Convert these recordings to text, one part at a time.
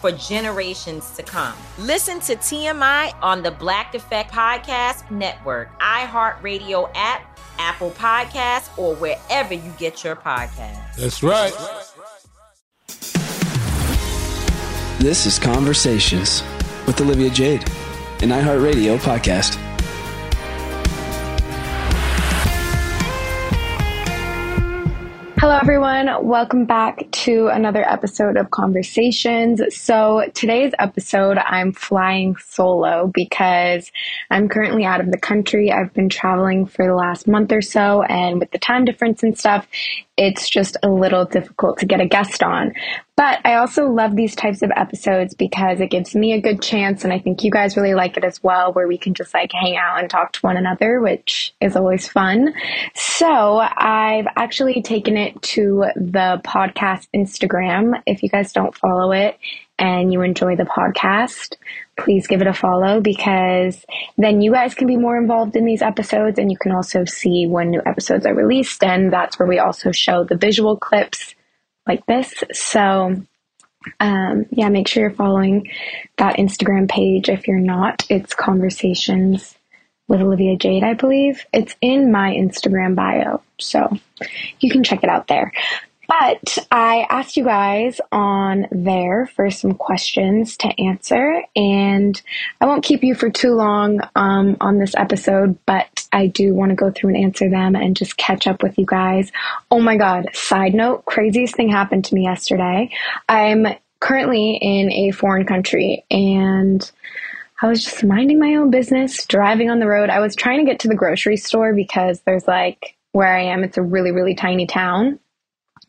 for generations to come. Listen to TMI on the Black Effect Podcast Network, iHeartRadio app, Apple Podcasts, or wherever you get your podcasts. That's right. This is Conversations with Olivia Jade, an iHeartRadio podcast. Hello, everyone. Welcome back to another episode of Conversations. So, today's episode, I'm flying solo because I'm currently out of the country. I've been traveling for the last month or so, and with the time difference and stuff, it's just a little difficult to get a guest on. But I also love these types of episodes because it gives me a good chance, and I think you guys really like it as well, where we can just like hang out and talk to one another, which is always fun. So I've actually taken it to the podcast Instagram. If you guys don't follow it and you enjoy the podcast, please give it a follow because then you guys can be more involved in these episodes and you can also see when new episodes are released. And that's where we also show the visual clips like this. So, um, yeah, make sure you're following that Instagram page. If you're not, it's Conversations with Olivia Jade, I believe. It's in my Instagram bio. So you can check it out there. But I asked you guys on there for some questions to answer, and I won't keep you for too long um, on this episode, but I do want to go through and answer them and just catch up with you guys. Oh my god, side note, craziest thing happened to me yesterday. I'm currently in a foreign country and I was just minding my own business, driving on the road. I was trying to get to the grocery store because there's like where I am, it's a really, really tiny town.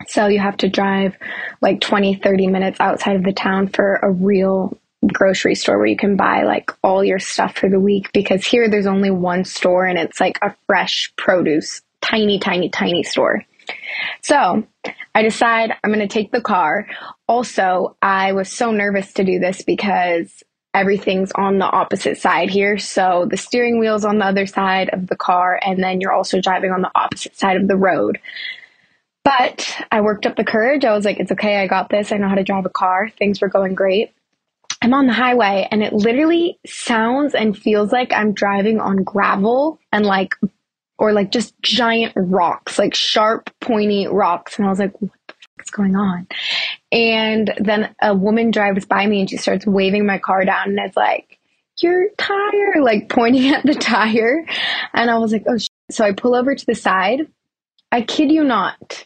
So you have to drive like 20, 30 minutes outside of the town for a real grocery store where you can buy like all your stuff for the week because here there's only one store and it's like a fresh produce, tiny, tiny, tiny store. So I decide I'm going to take the car. Also, I was so nervous to do this because everything's on the opposite side here. So the steering wheel's on the other side of the car, and then you're also driving on the opposite side of the road. But I worked up the courage. I was like, it's okay. I got this. I know how to drive a car. Things were going great. I'm on the highway and it literally sounds and feels like I'm driving on gravel and like, or like just giant rocks, like sharp, pointy rocks. And I was like, what the fuck is going on? And then a woman drives by me and she starts waving my car down and it's like, your tire, like pointing at the tire. And I was like, oh, shit. so I pull over to the side. I kid you not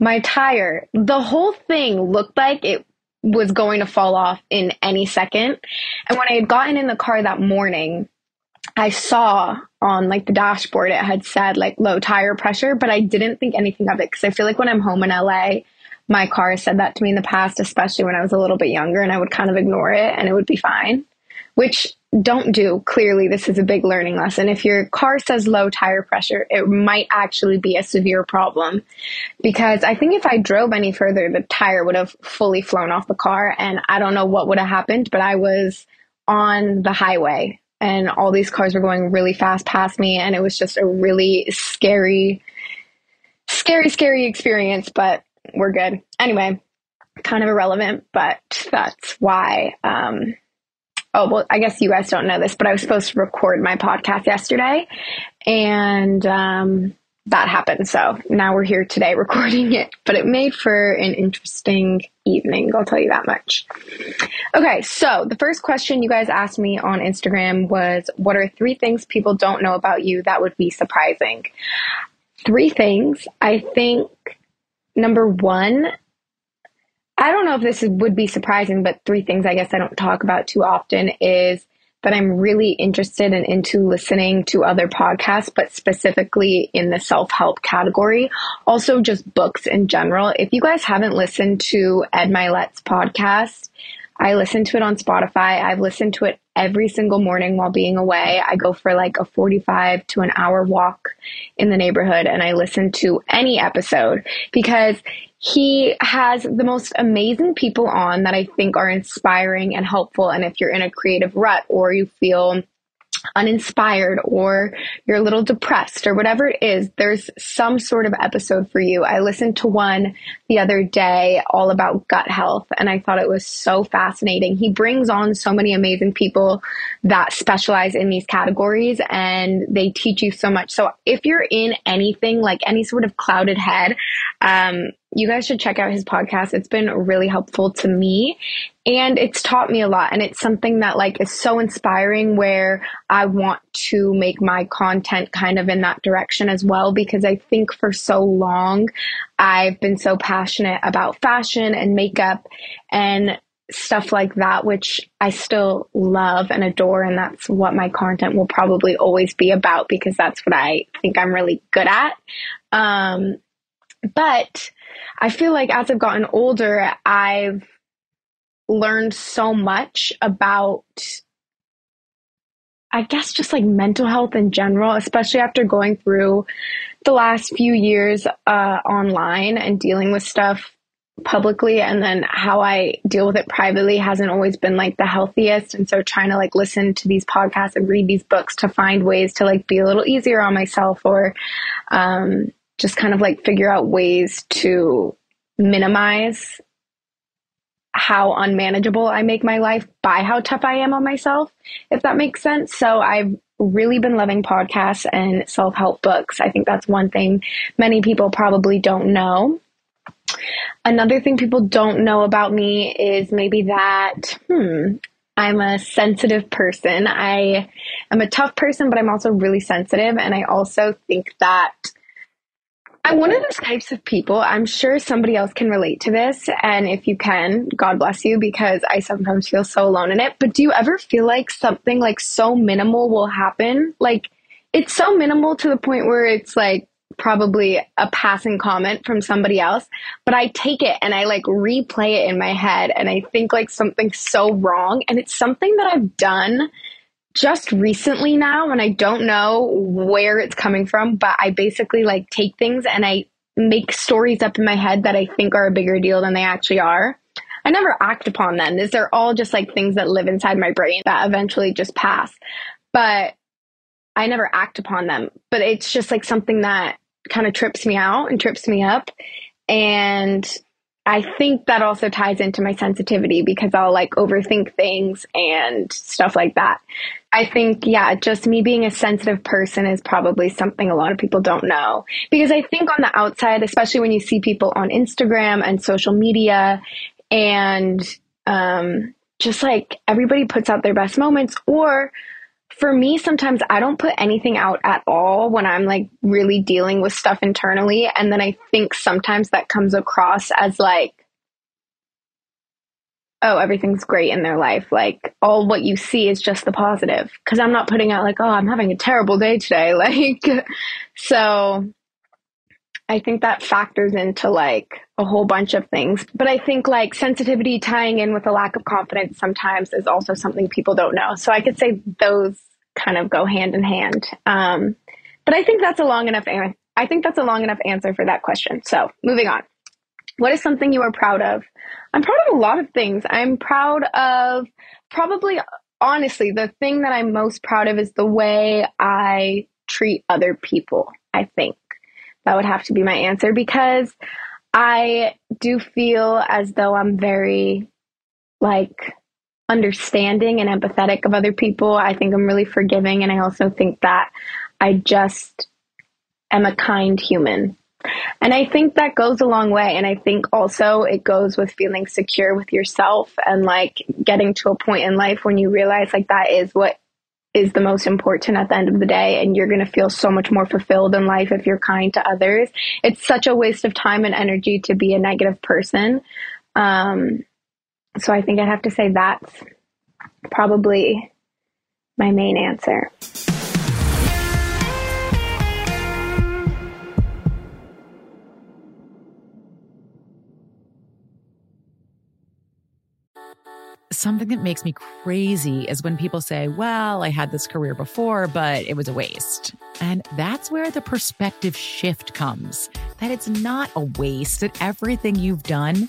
my tire, the whole thing looked like it was going to fall off in any second. And when I had gotten in the car that morning, I saw on like the dashboard it had said like low tire pressure, but I didn't think anything of it because I feel like when I'm home in LA, my car said that to me in the past, especially when I was a little bit younger, and I would kind of ignore it and it would be fine, which don't do. Clearly, this is a big learning lesson. If your car says low tire pressure, it might actually be a severe problem because I think if I drove any further, the tire would have fully flown off the car and I don't know what would have happened, but I was on the highway and all these cars were going really fast past me and it was just a really scary scary scary experience but we're good anyway kind of irrelevant but that's why um oh well i guess you guys don't know this but i was supposed to record my podcast yesterday and um that happened. So now we're here today recording it but it made for an interesting evening i'll tell you that much. Okay so the first question you guys asked me on instagram was what are three things people don't know about you that would be surprising? Three things. I think number one I don't know if this would be surprising, but three things I guess I don't talk about too often is that I'm really interested and into listening to other podcasts, but specifically in the self help category. Also, just books in general. If you guys haven't listened to Ed Mylett's podcast, I listen to it on Spotify. I've listened to it every single morning while being away. I go for like a 45 to an hour walk in the neighborhood and I listen to any episode because he has the most amazing people on that I think are inspiring and helpful. And if you're in a creative rut or you feel uninspired or you're a little depressed or whatever it is, there's some sort of episode for you. I listened to one the other day all about gut health and I thought it was so fascinating. He brings on so many amazing people that specialize in these categories and they teach you so much. So if you're in anything like any sort of clouded head, um, you guys should check out his podcast. It's been really helpful to me and it's taught me a lot. And it's something that like is so inspiring where I want to make my content kind of in that direction as well. Because I think for so long, I've been so passionate about fashion and makeup and stuff like that, which I still love and adore. And that's what my content will probably always be about because that's what I think I'm really good at. Um, but I feel like as I've gotten older, I've learned so much about I guess just like mental health in general, especially after going through the last few years uh, online and dealing with stuff publicly and then how I deal with it privately hasn't always been like the healthiest. And so trying to like listen to these podcasts and read these books to find ways to like be a little easier on myself or um, just kind of like figure out ways to minimize how unmanageable I make my life by how tough I am on myself, if that makes sense. So I've really been loving podcasts and self help books. I think that's one thing many people probably don't know. Another thing people don't know about me is maybe that, hmm, I'm a sensitive person. I am a tough person, but I'm also really sensitive. And I also think that I'm one of those types of people. I'm sure somebody else can relate to this. And if you can, God bless you, because I sometimes feel so alone in it. But do you ever feel like something like so minimal will happen? Like it's so minimal to the point where it's like probably a passing comment from somebody else. But I take it and I like replay it in my head and I think like something's so wrong. And it's something that I've done just recently now and I don't know where it's coming from, but I basically like take things and I make stories up in my head that I think are a bigger deal than they actually are. I never act upon them. These are all just like things that live inside my brain that eventually just pass. But I never act upon them. But it's just like something that kind of trips me out and trips me up. And I think that also ties into my sensitivity because I'll like overthink things and stuff like that. I think, yeah, just me being a sensitive person is probably something a lot of people don't know. Because I think on the outside, especially when you see people on Instagram and social media, and um, just like everybody puts out their best moments, or for me, sometimes I don't put anything out at all when I'm like really dealing with stuff internally. And then I think sometimes that comes across as like, oh, everything's great in their life. Like all what you see is just the positive. Cause I'm not putting out like, oh, I'm having a terrible day today. Like, so I think that factors into like a whole bunch of things. But I think like sensitivity tying in with a lack of confidence sometimes is also something people don't know. So I could say those kind of go hand in hand. Um, but I think that's a long enough. I think that's a long enough answer for that question. So moving on. What is something you are proud of? I'm proud of a lot of things. I'm proud of probably, honestly, the thing that I'm most proud of is the way I treat other people, I think. That would have to be my answer because I do feel as though I'm very like understanding and empathetic of other people. I think I'm really forgiving and I also think that I just am a kind human. And I think that goes a long way. And I think also it goes with feeling secure with yourself and like getting to a point in life when you realize like that is what is the most important at the end of the day and you're going to feel so much more fulfilled in life if you're kind to others it's such a waste of time and energy to be a negative person um, so i think i have to say that's probably my main answer something that makes me crazy is when people say, Well, I had this career before, but it was a waste. And that's where the perspective shift comes that it's not a waste, that everything you've done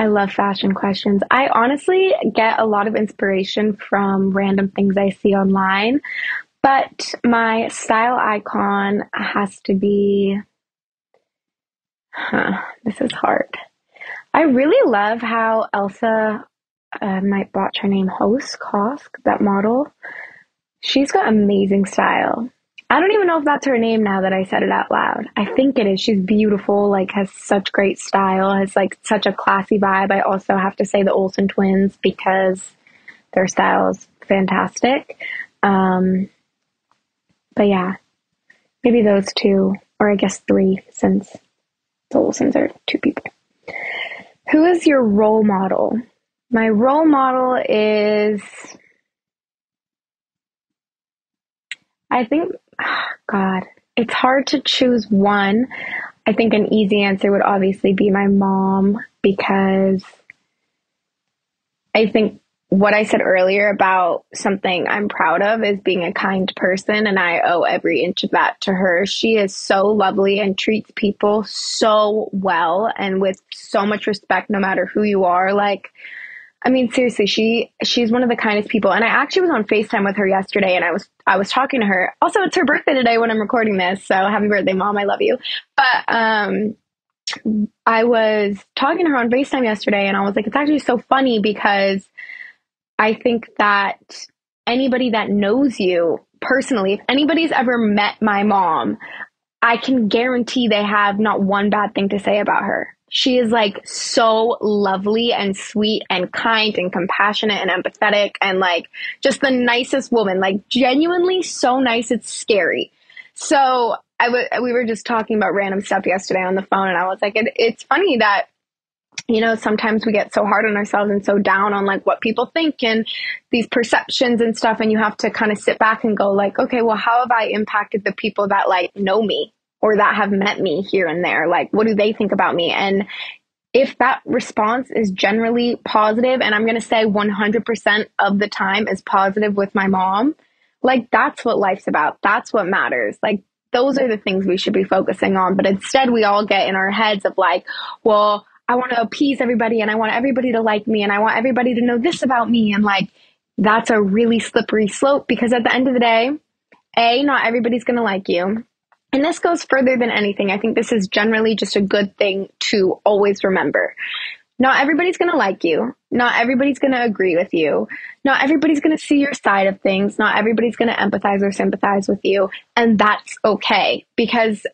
I love fashion questions. I honestly get a lot of inspiration from random things I see online, but my style icon has to be. Huh, this is hard. I really love how Elsa, uh, might botch her name, Host Kosk, that model. She's got amazing style. I don't even know if that's her name now that I said it out loud. I think it is. She's beautiful, like has such great style, has like such a classy vibe. I also have to say the Olsen twins because their style is fantastic. Um, but yeah, maybe those two, or I guess three, since the Olsens are two people. Who is your role model? My role model is, I think God, it's hard to choose one. I think an easy answer would obviously be my mom because I think what I said earlier about something I'm proud of is being a kind person, and I owe every inch of that to her. She is so lovely and treats people so well and with so much respect, no matter who you are. Like, I mean, seriously, she she's one of the kindest people. And I actually was on FaceTime with her yesterday and I was I was talking to her. Also, it's her birthday today when I'm recording this. So happy birthday, mom. I love you. But um I was talking to her on FaceTime yesterday and I was like, it's actually so funny because I think that anybody that knows you personally, if anybody's ever met my mom, I can guarantee they have not one bad thing to say about her. She is like so lovely and sweet and kind and compassionate and empathetic and like just the nicest woman, like genuinely so nice it's scary. So I w- we were just talking about random stuff yesterday on the phone and I was like, it, it's funny that you know, sometimes we get so hard on ourselves and so down on like what people think and these perceptions and stuff. And you have to kind of sit back and go like, okay, well, how have I impacted the people that like know me or that have met me here and there? Like, what do they think about me? And if that response is generally positive, and I'm going to say 100% of the time is positive with my mom, like that's what life's about. That's what matters. Like, those are the things we should be focusing on. But instead, we all get in our heads of like, well, I want to appease everybody and I want everybody to like me and I want everybody to know this about me. And like, that's a really slippery slope because at the end of the day, A, not everybody's going to like you. And this goes further than anything. I think this is generally just a good thing to always remember. Not everybody's going to like you. Not everybody's going to agree with you. Not everybody's going to see your side of things. Not everybody's going to empathize or sympathize with you. And that's okay because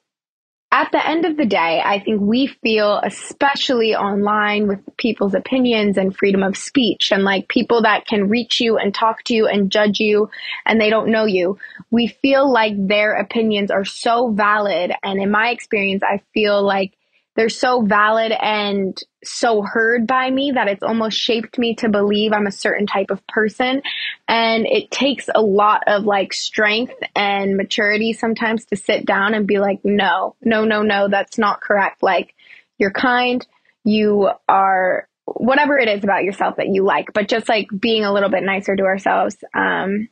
at the end of the day, I think we feel, especially online with people's opinions and freedom of speech and like people that can reach you and talk to you and judge you and they don't know you, we feel like their opinions are so valid. And in my experience, I feel like they're so valid and so heard by me that it's almost shaped me to believe I'm a certain type of person. And it takes a lot of like strength and maturity sometimes to sit down and be like, no, no, no, no, that's not correct. Like, you're kind, you are whatever it is about yourself that you like, but just like being a little bit nicer to ourselves. Um,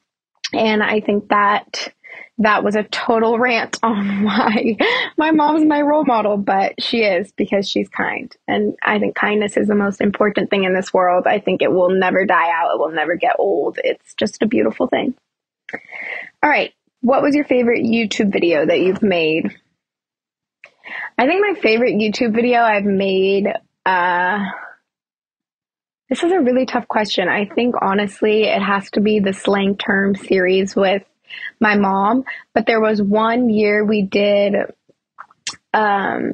and I think that that was a total rant on why my mom's my role model, but she is because she's kind. And I think kindness is the most important thing in this world. I think it will never die out, it will never get old. It's just a beautiful thing. All right. What was your favorite YouTube video that you've made? I think my favorite YouTube video I've made, uh, this is a really tough question. I think honestly, it has to be the slang term series with my mom. But there was one year we did, um,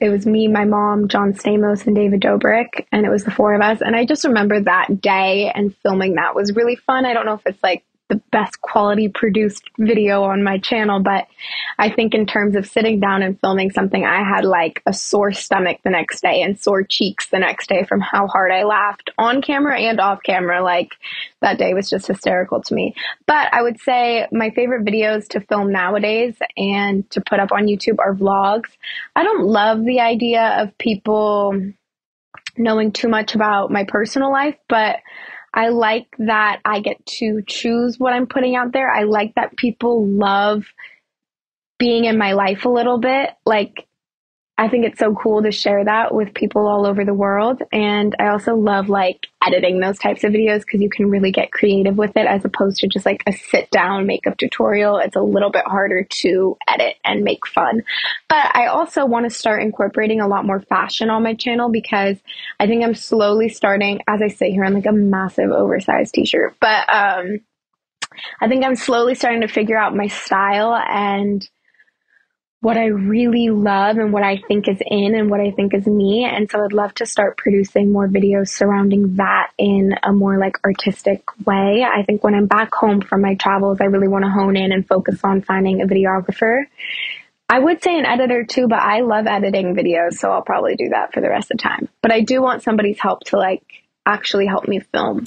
it was me, my mom, John Stamos, and David Dobrik, and it was the four of us. And I just remember that day and filming that was really fun. I don't know if it's like the best quality produced video on my channel, but I think in terms of sitting down and filming something, I had like a sore stomach the next day and sore cheeks the next day from how hard I laughed on camera and off camera. Like that day was just hysterical to me. But I would say my favorite videos to film nowadays and to put up on YouTube are vlogs. I don't love the idea of people knowing too much about my personal life, but I like that I get to choose what I'm putting out there. I like that people love being in my life a little bit. Like, I think it's so cool to share that with people all over the world. And I also love like editing those types of videos because you can really get creative with it as opposed to just like a sit down makeup tutorial. It's a little bit harder to edit and make fun. But I also want to start incorporating a lot more fashion on my channel because I think I'm slowly starting, as I sit here on like a massive oversized t shirt. But um, I think I'm slowly starting to figure out my style and what I really love and what I think is in and what I think is me. And so I'd love to start producing more videos surrounding that in a more like artistic way. I think when I'm back home from my travels, I really want to hone in and focus on finding a videographer. I would say an editor too, but I love editing videos, so I'll probably do that for the rest of the time. But I do want somebody's help to like actually help me film.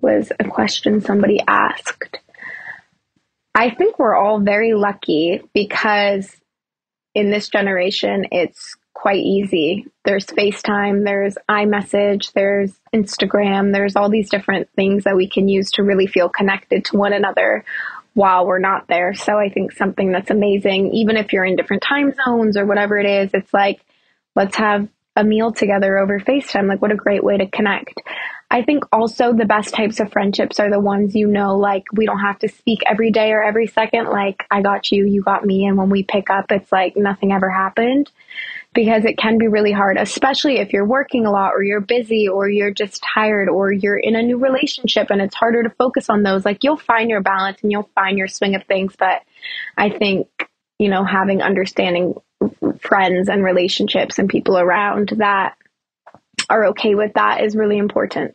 Was a question somebody asked. I think we're all very lucky because in this generation, it's quite easy. There's FaceTime, there's iMessage, there's Instagram, there's all these different things that we can use to really feel connected to one another while we're not there. So I think something that's amazing, even if you're in different time zones or whatever it is, it's like, let's have a meal together over FaceTime. Like, what a great way to connect. I think also the best types of friendships are the ones you know, like we don't have to speak every day or every second. Like, I got you, you got me. And when we pick up, it's like nothing ever happened because it can be really hard, especially if you're working a lot or you're busy or you're just tired or you're in a new relationship and it's harder to focus on those. Like, you'll find your balance and you'll find your swing of things. But I think, you know, having understanding friends and relationships and people around that are okay with that is really important.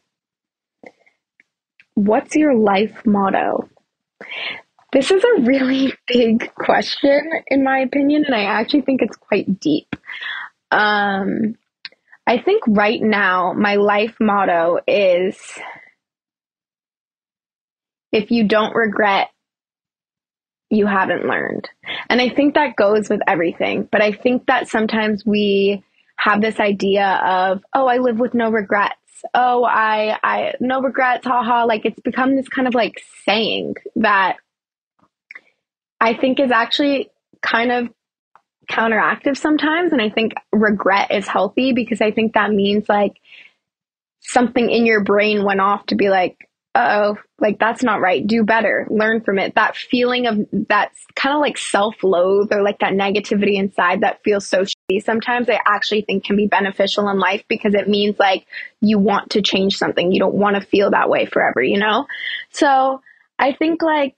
What's your life motto? This is a really big question, in my opinion, and I actually think it's quite deep. Um, I think right now, my life motto is if you don't regret, you haven't learned. And I think that goes with everything. But I think that sometimes we have this idea of, oh, I live with no regrets oh, I, I, no regrets, haha. Like it's become this kind of like saying that I think is actually kind of counteractive sometimes. And I think regret is healthy because I think that means like something in your brain went off to be like, oh, like that's not right. Do better. Learn from it. That feeling of that's kind of like self loathe or like that negativity inside that feels so. Sometimes I actually think can be beneficial in life because it means like you want to change something. You don't want to feel that way forever, you know? So I think like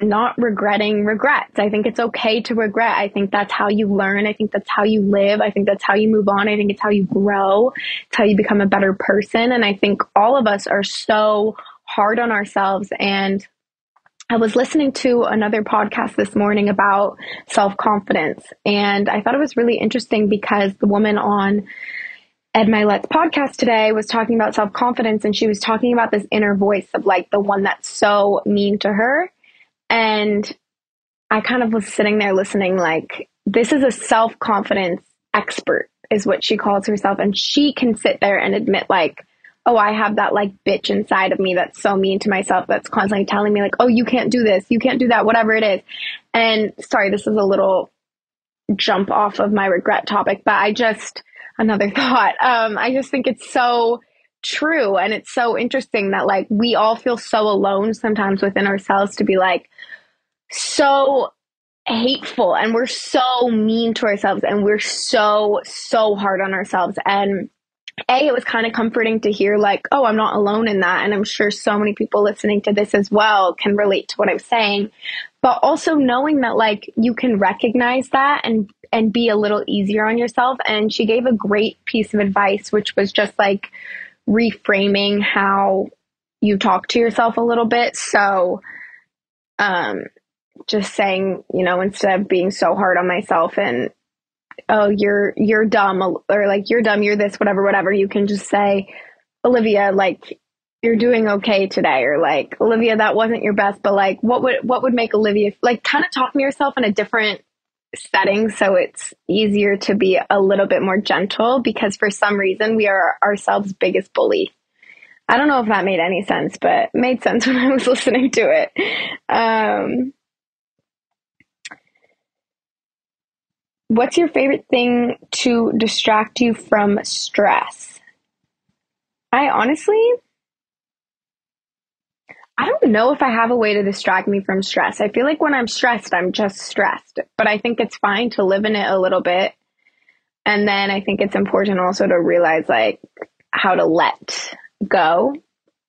not regretting regrets. I think it's okay to regret. I think that's how you learn. I think that's how you live. I think that's how you move on. I think it's how you grow. It's how you become a better person. And I think all of us are so hard on ourselves. And I was listening to another podcast this morning about self confidence. And I thought it was really interesting because the woman on Ed Mylett's podcast today was talking about self confidence and she was talking about this inner voice of like the one that's so mean to her and I kind of was sitting there listening, like, this is a self confidence expert, is what she calls herself. And she can sit there and admit, like, oh, I have that like bitch inside of me that's so mean to myself that's constantly telling me, like, oh, you can't do this, you can't do that, whatever it is. And sorry, this is a little jump off of my regret topic, but I just, another thought. Um, I just think it's so true. And it's so interesting that like we all feel so alone sometimes within ourselves to be like so hateful and we're so mean to ourselves and we're so, so hard on ourselves. And a, it was kind of comforting to hear, like, oh, I'm not alone in that. And I'm sure so many people listening to this as well can relate to what I'm saying. But also knowing that, like, you can recognize that and and be a little easier on yourself. And she gave a great piece of advice, which was just like, reframing how you talk to yourself a little bit. So, um, just saying, you know, instead of being so hard on myself and, oh, you're, you're dumb or like, you're dumb, you're this, whatever, whatever, you can just say, Olivia, like, you're doing okay today or like olivia that wasn't your best but like what would what would make olivia like kind of talking to yourself in a different setting so it's easier to be a little bit more gentle because for some reason we are ourselves biggest bully I don't know if that made any sense, but made sense when I was listening to it. Um, what's your favorite thing to distract you from stress? I honestly, I don't know if I have a way to distract me from stress. I feel like when I'm stressed, I'm just stressed, but I think it's fine to live in it a little bit. And then I think it's important also to realize like how to let go.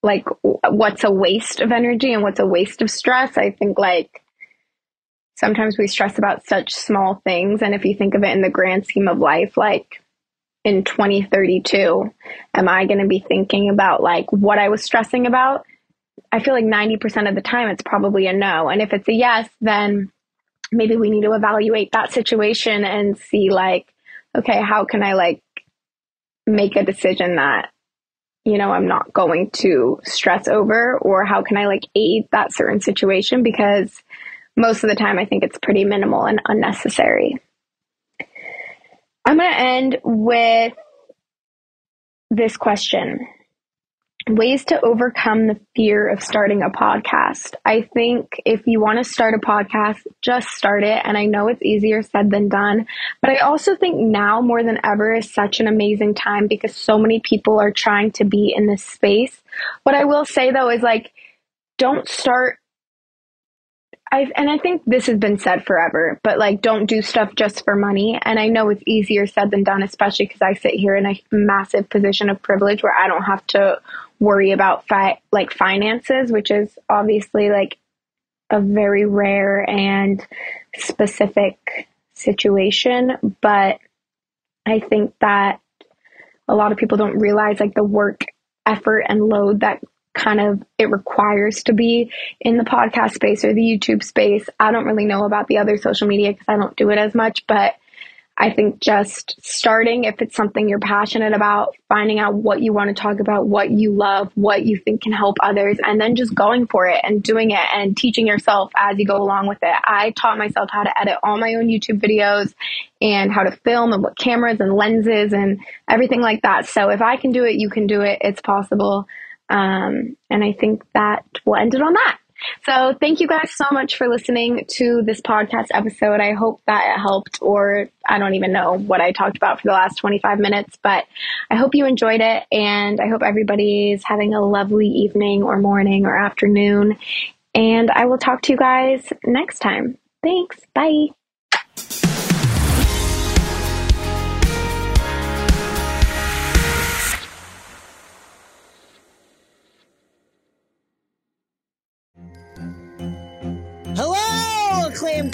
Like what's a waste of energy and what's a waste of stress. I think like sometimes we stress about such small things. And if you think of it in the grand scheme of life, like in 2032, am I going to be thinking about like what I was stressing about? I feel like 90% of the time it's probably a no. And if it's a yes, then maybe we need to evaluate that situation and see like, okay, how can I like make a decision that, you know, I'm not going to stress over or how can I like aid that certain situation? Because most of the time I think it's pretty minimal and unnecessary. I'm going to end with this question ways to overcome the fear of starting a podcast. I think if you want to start a podcast, just start it. And I know it's easier said than done, but I also think now more than ever is such an amazing time because so many people are trying to be in this space. What I will say though is like, don't start I've, and I think this has been said forever, but like, don't do stuff just for money. And I know it's easier said than done, especially because I sit here in a massive position of privilege where I don't have to worry about fi- like finances, which is obviously like a very rare and specific situation. But I think that a lot of people don't realize like the work, effort, and load that kind of it requires to be in the podcast space or the YouTube space. I don't really know about the other social media because I don't do it as much, but I think just starting, if it's something you're passionate about, finding out what you want to talk about, what you love, what you think can help others, and then just going for it and doing it and teaching yourself as you go along with it. I taught myself how to edit all my own YouTube videos and how to film and what cameras and lenses and everything like that. So if I can do it, you can do it. It's possible. Um, and I think that we'll end it on that. So thank you guys so much for listening to this podcast episode. I hope that it helped, or I don't even know what I talked about for the last 25 minutes, but I hope you enjoyed it. And I hope everybody's having a lovely evening or morning or afternoon. And I will talk to you guys next time. Thanks. Bye.